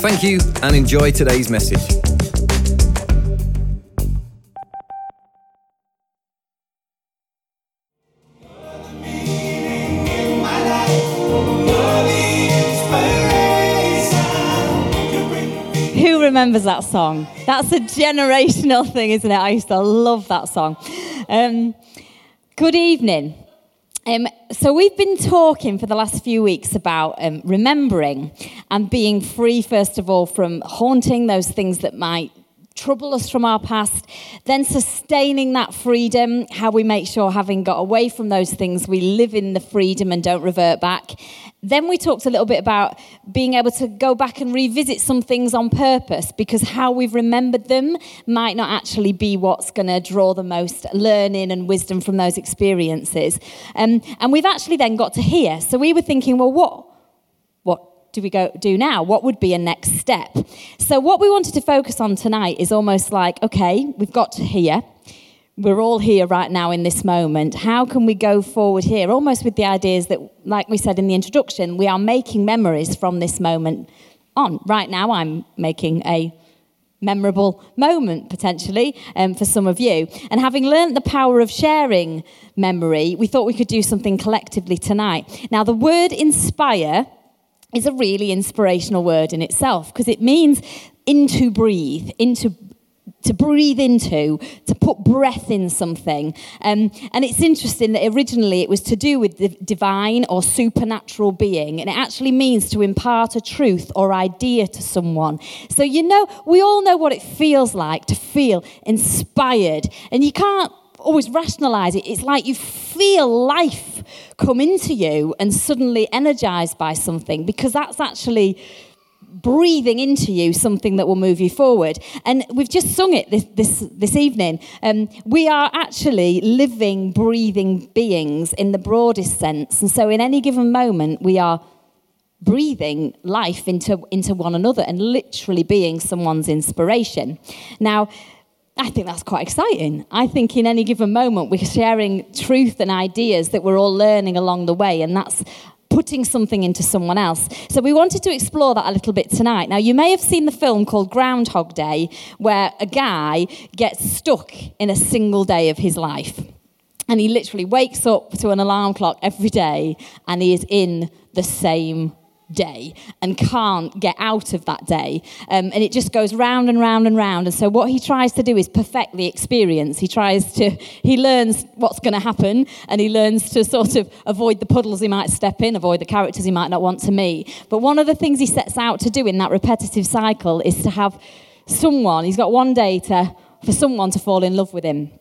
Thank you and enjoy today's message. Who remembers that song? That's a generational thing, isn't it? I used to love that song. Um, good evening. Um, so, we've been talking for the last few weeks about um, remembering and being free, first of all, from haunting those things that might trouble us from our past, then sustaining that freedom, how we make sure, having got away from those things, we live in the freedom and don't revert back. Then we talked a little bit about being able to go back and revisit some things on purpose because how we've remembered them might not actually be what's going to draw the most learning and wisdom from those experiences. Um, and we've actually then got to here. So we were thinking, well, what? Do we go do now? What would be a next step? So what we wanted to focus on tonight is almost like, okay, we've got to here we're all here right now in this moment. How can we go forward here? Almost with the ideas that, like we said in the introduction, we are making memories from this moment on. Right now, I'm making a memorable moment potentially um, for some of you. And having learnt the power of sharing memory, we thought we could do something collectively tonight. Now, the word inspire is a really inspirational word in itself because it means into breathe, into to breathe into, to put breath in something. Um, and it's interesting that originally it was to do with the divine or supernatural being, and it actually means to impart a truth or idea to someone. So, you know, we all know what it feels like to feel inspired, and you can't always rationalize it. It's like you feel life come into you and suddenly energized by something because that's actually breathing into you something that will move you forward. And we've just sung it this, this, this evening. Um, we are actually living, breathing beings in the broadest sense. And so, in any given moment, we are breathing life into, into one another and literally being someone's inspiration. Now, I think that's quite exciting. I think in any given moment, we're sharing truth and ideas that we're all learning along the way, and that's putting something into someone else. So we wanted to explore that a little bit tonight. Now, you may have seen the film called Groundhog Day, where a guy gets stuck in a single day of his life. And he literally wakes up to an alarm clock every day and he is in the same day and can't get out of that day. Um, and it just goes round and round and round. And so what he tries to do is perfect the experience. He tries to, he learns what's going to happen and he learns to sort of avoid the puddles he might step in, avoid the characters he might not want to meet. But one of the things he sets out to do in that repetitive cycle is to have someone, he's got one day to, for someone to fall in love with him.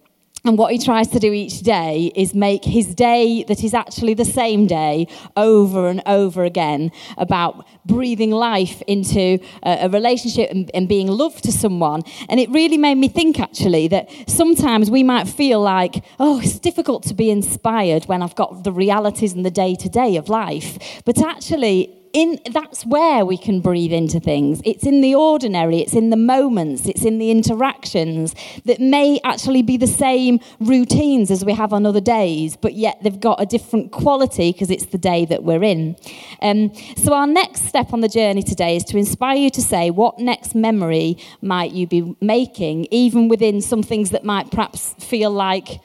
And what he tries to do each day is make his day that is actually the same day over and over again about breathing life into a, a relationship and, and, being loved to someone. And it really made me think actually that sometimes we might feel like, oh, it's difficult to be inspired when I've got the realities and the day to day of life. But actually, in, that's where we can breathe into things. It's in the ordinary, it's in the moments, it's in the interactions that may actually be the same routines as we have on other days, but yet they've got a different quality because it's the day that we're in. Um, so, our next step on the journey today is to inspire you to say, what next memory might you be making, even within some things that might perhaps feel like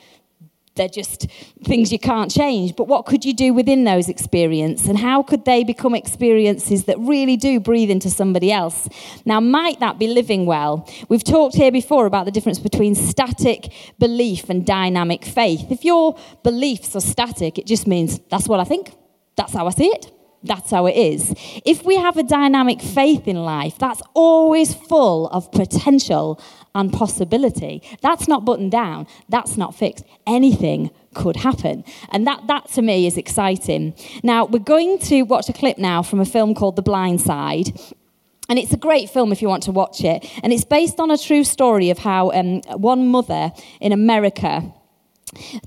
they're just things you can't change. But what could you do within those experiences? And how could they become experiences that really do breathe into somebody else? Now, might that be living well? We've talked here before about the difference between static belief and dynamic faith. If your beliefs are static, it just means that's what I think, that's how I see it that's how it is. If we have a dynamic faith in life, that's always full of potential and possibility. That's not buttoned down, that's not fixed. Anything could happen. And that, that to me is exciting. Now, we're going to watch a clip now from a film called The Blind Side. And it's a great film if you want to watch it. And it's based on a true story of how um, one mother in America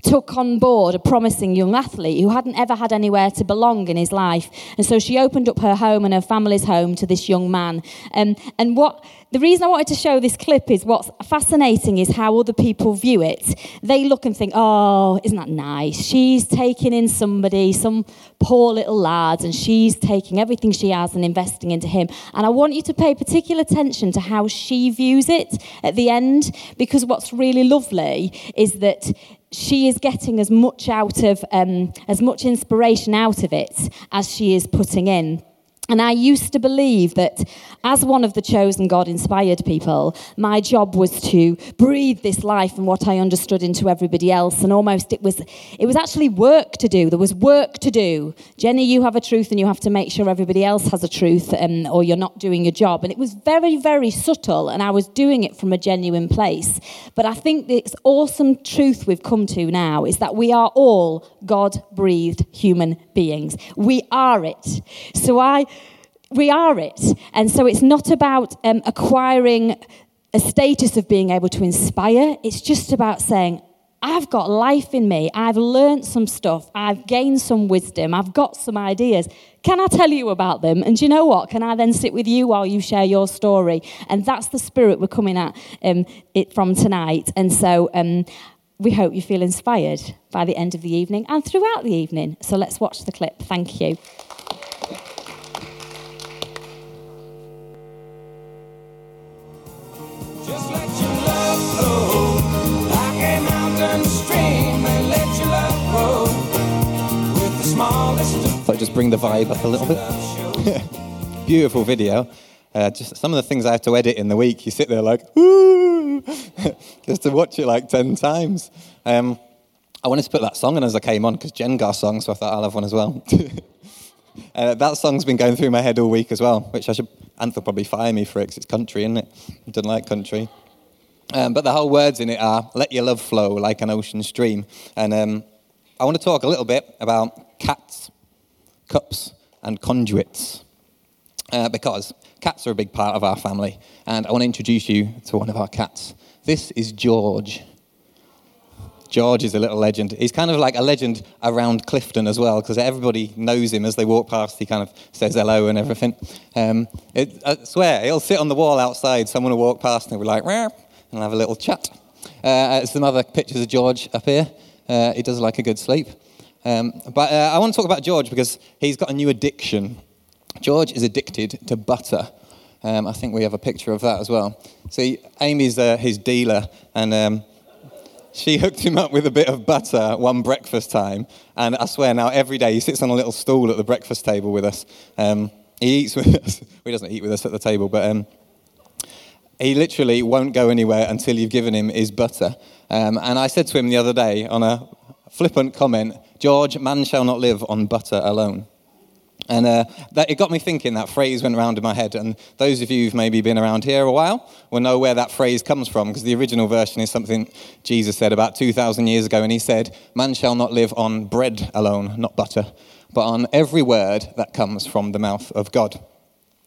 took on board a promising young athlete who hadn't ever had anywhere to belong in his life. And so she opened up her home and her family's home to this young man. Um, and what the reason I wanted to show this clip is what's fascinating is how other people view it. They look and think, oh, isn't that nice? She's taking in somebody, some poor little lad, and she's taking everything she has and investing into him. And I want you to pay particular attention to how she views it at the end, because what's really lovely is that she is getting as much out of um, as much inspiration out of it as she is putting in and I used to believe that as one of the chosen God inspired people, my job was to breathe this life and what I understood into everybody else. And almost it was, it was actually work to do. There was work to do. Jenny, you have a truth and you have to make sure everybody else has a truth um, or you're not doing your job. And it was very, very subtle and I was doing it from a genuine place. But I think this awesome truth we've come to now is that we are all God breathed human beings. We are it. So I we are it. And so it's not about um, acquiring a status of being able to inspire, it's just about saying, I've got life in me. I've learned some stuff. I've gained some wisdom. I've got some ideas. Can I tell you about them? And you know what? Can I then sit with you while you share your story? And that's the spirit we're coming at um, it from tonight. And so um, we hope you feel inspired by the end of the evening and throughout the evening. So let's watch the clip. Thank you. So just bring the vibe up a little bit. Beautiful video. Uh, just some of the things I have to edit in the week. You sit there like, just to watch it like 10 times. Um, I wanted to put that song in as I came on because Jen got a song, so I thought I'll have one as well. uh, that song's been going through my head all week as well, which I should, Anthony probably fire me for it because it's country, isn't it? I don't like country. Um, but the whole words in it are let your love flow like an ocean stream. And um, I want to talk a little bit about cats, cups, and conduits. Uh, because cats are a big part of our family. And I want to introduce you to one of our cats. This is George. George is a little legend. He's kind of like a legend around Clifton as well, because everybody knows him as they walk past. He kind of says hello and everything. Um, it, I swear, he'll sit on the wall outside. Someone will walk past and he'll be like, Rah, and have a little chat. Uh, some other pictures of George up here. Uh, he does like a good sleep. Um, but uh, I want to talk about George because he's got a new addiction. George is addicted to butter. Um, I think we have a picture of that as well. See, Amy's uh, his dealer, and um, she hooked him up with a bit of butter one breakfast time. And I swear now, every day he sits on a little stool at the breakfast table with us. Um, he eats with us. He doesn't eat with us at the table, but um, he literally won't go anywhere until you've given him his butter. Um, and I said to him the other day on a flippant comment, George, man shall not live on butter alone. And uh, that, it got me thinking, that phrase went around in my head. And those of you who've maybe been around here a while will know where that phrase comes from, because the original version is something Jesus said about 2,000 years ago. And he said, Man shall not live on bread alone, not butter, but on every word that comes from the mouth of God.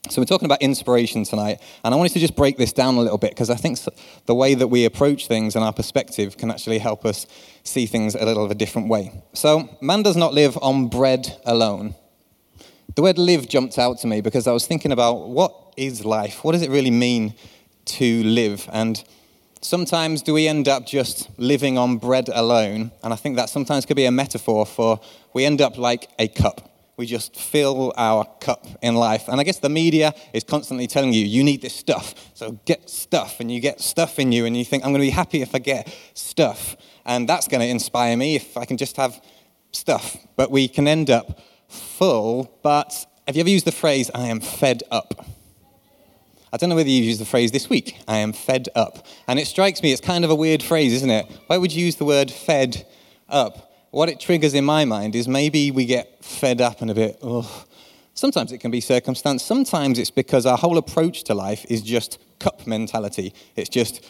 So, we're talking about inspiration tonight, and I wanted to just break this down a little bit because I think the way that we approach things and our perspective can actually help us see things a little of a different way. So, man does not live on bread alone. The word live jumped out to me because I was thinking about what is life? What does it really mean to live? And sometimes do we end up just living on bread alone? And I think that sometimes could be a metaphor for we end up like a cup we just fill our cup in life. And I guess the media is constantly telling you, you need this stuff. So get stuff, and you get stuff in you, and you think, I'm going to be happy if I get stuff. And that's going to inspire me if I can just have stuff. But we can end up full. But have you ever used the phrase, I am fed up? I don't know whether you've used the phrase this week, I am fed up. And it strikes me, it's kind of a weird phrase, isn't it? Why would you use the word fed up? What it triggers in my mind is maybe we get fed up and a bit, oh. Sometimes it can be circumstance. Sometimes it's because our whole approach to life is just cup mentality. It's just,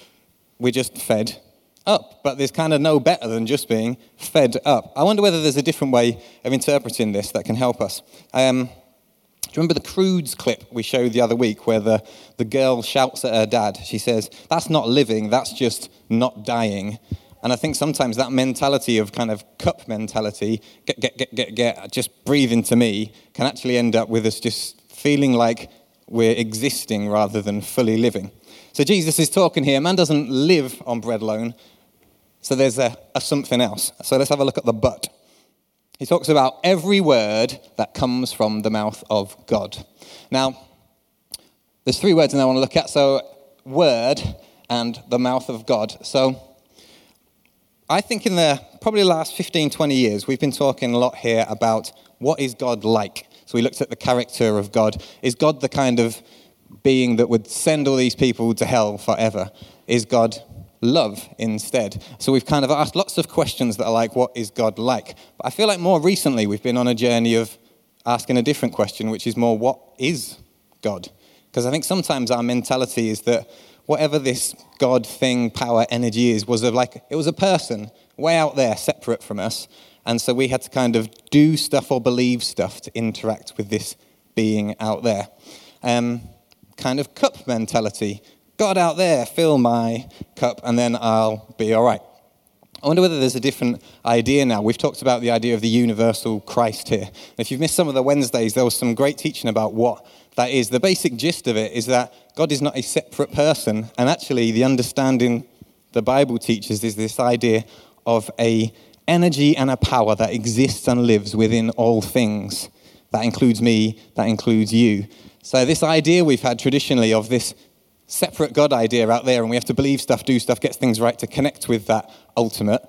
we're just fed up. But there's kind of no better than just being fed up. I wonder whether there's a different way of interpreting this that can help us. Um, do you remember the Croods clip we showed the other week where the, the girl shouts at her dad? She says, That's not living, that's just not dying. And I think sometimes that mentality of kind of cup mentality, get, get, get, get, get, just breathe into me, can actually end up with us just feeling like we're existing rather than fully living. So Jesus is talking here. Man doesn't live on bread alone, so there's a, a something else. So let's have a look at the but. He talks about every word that comes from the mouth of God. Now, there's three words and I want to look at. So, word and the mouth of God. So, I think in the probably last 15, 20 years, we've been talking a lot here about what is God like. So, we looked at the character of God. Is God the kind of being that would send all these people to hell forever? Is God love instead. So we've kind of asked lots of questions that are like, what is God like? But I feel like more recently we've been on a journey of asking a different question, which is more, what is God? Because I think sometimes our mentality is that whatever this God thing, power, energy is, was of like, it was a person way out there, separate from us. And so we had to kind of do stuff or believe stuff to interact with this being out there. Um, kind of cup mentality God out there, fill my cup, and then I'll be all right. I wonder whether there's a different idea now. We've talked about the idea of the universal Christ here. If you've missed some of the Wednesdays, there was some great teaching about what that is. The basic gist of it is that God is not a separate person, and actually, the understanding the Bible teaches is this idea of a energy and a power that exists and lives within all things. That includes me, that includes you. So, this idea we've had traditionally of this separate God idea out there, and we have to believe stuff, do stuff, get things right to connect with that ultimate,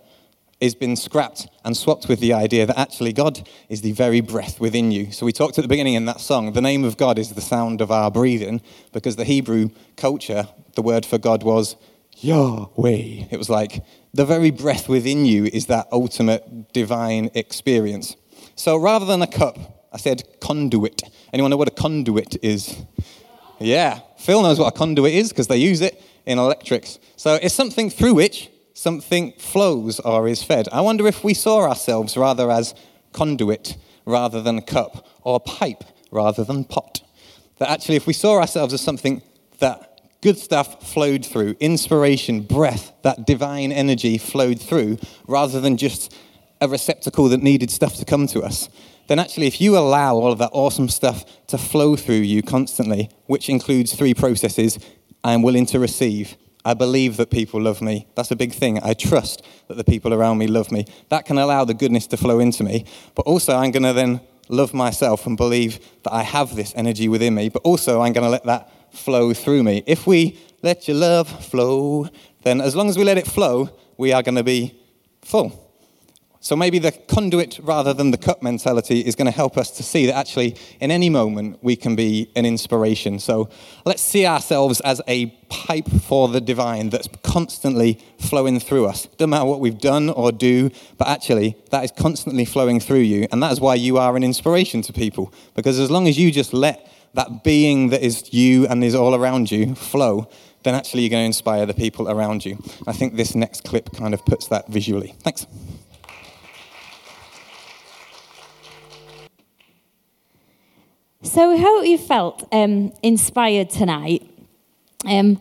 has been scrapped and swapped with the idea that actually God is the very breath within you. So we talked at the beginning in that song, the name of God is the sound of our breathing, because the Hebrew culture, the word for God was Yahweh. It was like the very breath within you is that ultimate divine experience. So rather than a cup, I said conduit. Anyone know what a conduit is? Yeah, Phil knows what a conduit is because they use it in electrics. So it's something through which something flows or is fed. I wonder if we saw ourselves rather as conduit rather than cup, or pipe rather than pot. That actually, if we saw ourselves as something that good stuff flowed through, inspiration, breath, that divine energy flowed through, rather than just a receptacle that needed stuff to come to us, then actually, if you allow all of that awesome stuff to flow through you constantly, which includes three processes I am willing to receive, I believe that people love me. That's a big thing. I trust that the people around me love me. That can allow the goodness to flow into me. But also, I'm going to then love myself and believe that I have this energy within me. But also, I'm going to let that flow through me. If we let your love flow, then as long as we let it flow, we are going to be full. So maybe the conduit rather than the cup mentality is going to help us to see that actually in any moment we can be an inspiration. So let's see ourselves as a pipe for the divine that's constantly flowing through us. Doesn't matter what we've done or do, but actually that is constantly flowing through you. And that is why you are an inspiration to people. Because as long as you just let that being that is you and is all around you flow, then actually you're going to inspire the people around you. I think this next clip kind of puts that visually. Thanks. So we hope you felt um, inspired tonight. Um,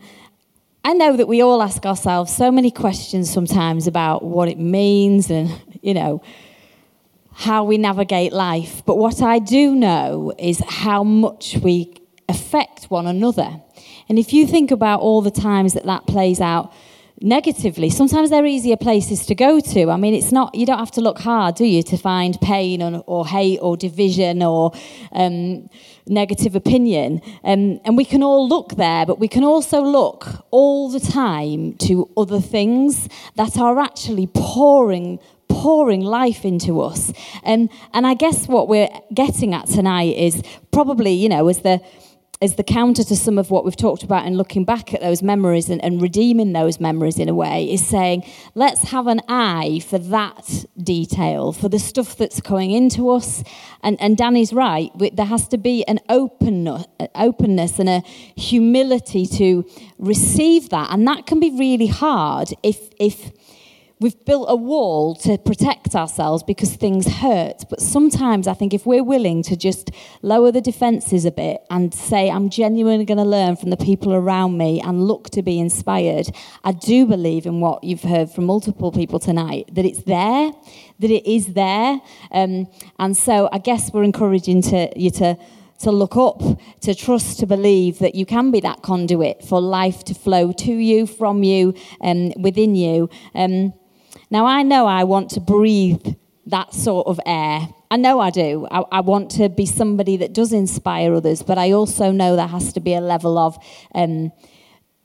I know that we all ask ourselves so many questions sometimes about what it means and, you know, how we navigate life. But what I do know is how much we affect one another. And if you think about all the times that that plays out negatively. Sometimes they're easier places to go to. I mean, it's not, you don't have to look hard, do you, to find pain or, or hate or division or um, negative opinion. Um, and we can all look there, but we can also look all the time to other things that are actually pouring pouring life into us. And and I guess what we're getting at tonight is probably, you know, as the as the counter to some of what we've talked about and looking back at those memories and, and, redeeming those memories in a way is saying, let's have an eye for that detail, for the stuff that's coming into us. And, and Danny's right, there has to be an openness, openness and a humility to receive that. And that can be really hard if, if we've built a wall to protect ourselves because things hurt. But sometimes I think if we're willing to just lower the defenses a bit and say, I'm genuinely going to learn from the people around me and look to be inspired, I do believe in what you've heard from multiple people tonight that it's there, that it is there. Um, and so I guess we're encouraging to, you to to look up, to trust, to believe that you can be that conduit for life to flow to you, from you, um, within you. Um, now, I know I want to breathe that sort of air. I know I do. I, I, want to be somebody that does inspire others, but I also know there has to be a level of um,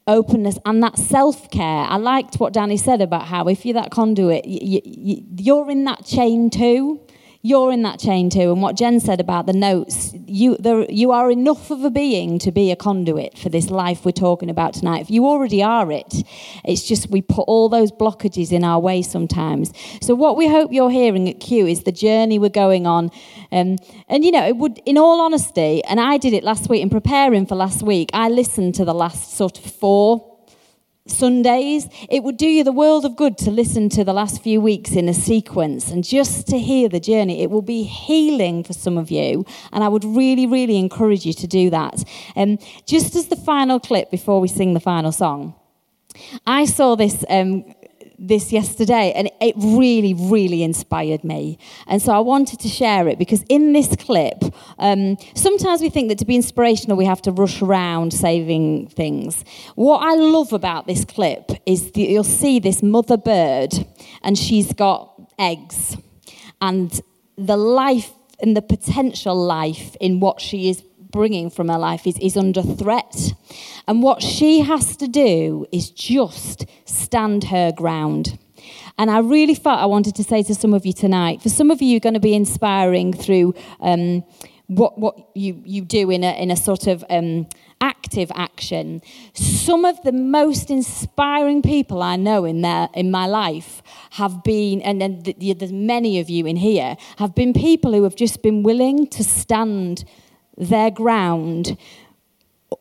openness and that self care. I liked what Danny said about how if you're that conduit, you, you, you're in that chain too you're in that chain too. And what Jen said about the notes, you, there, you are enough of a being to be a conduit for this life we're talking about tonight. If you already are it, it's just we put all those blockages in our way sometimes. So, what we hope you're hearing at Q is the journey we're going on. Um, and, you know, it would, in all honesty, and I did it last week in preparing for last week, I listened to the last sort of four Sundays. It would do you the world of good to listen to the last few weeks in a sequence and just to hear the journey. It will be healing for some of you, and I would really, really encourage you to do that. Um, just as the final clip before we sing the final song, I saw this um, this yesterday and it really, really inspired me. And so I wanted to share it because in this clip, um, sometimes we think that to be inspirational, we have to rush around saving things. What I love about this clip is that you'll see this mother bird and she's got eggs and the life and the potential life in what she is bringing from her life is, is under threat. And what she has to do is just stand her ground. And I really felt I wanted to say to some of you tonight, for some of you, you're going to be inspiring through um, what, what you, you do in a, in a sort of um, active action. Some of the most inspiring people I know in, their, in my life have been, and, and there's many of you in here, have been people who have just been willing to stand their ground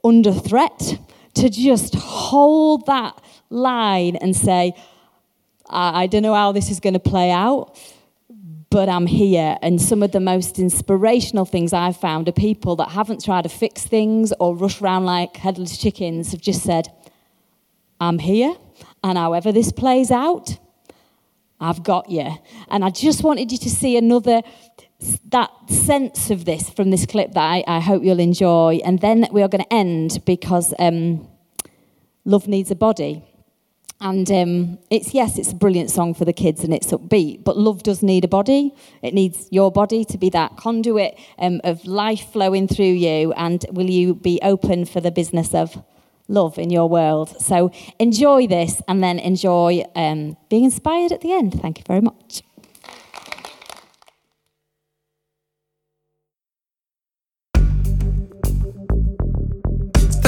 under threat, to just hold that line and say, I, I don't know how this is going to play out, but I'm here. And some of the most inspirational things I've found are people that haven't tried to fix things or rush around like headless chickens, have just said, I'm here, and however this plays out, I've got you. And I just wanted you to see another that sense of this from this clip that I, I hope you'll enjoy. And then we are going to end because um, love needs a body. And um, it's, yes, it's a brilliant song for the kids and it's upbeat, but love does need a body. It needs your body to be that conduit um, of life flowing through you. And will you be open for the business of love in your world? So enjoy this and then enjoy um, being inspired at the end. Thank you very much.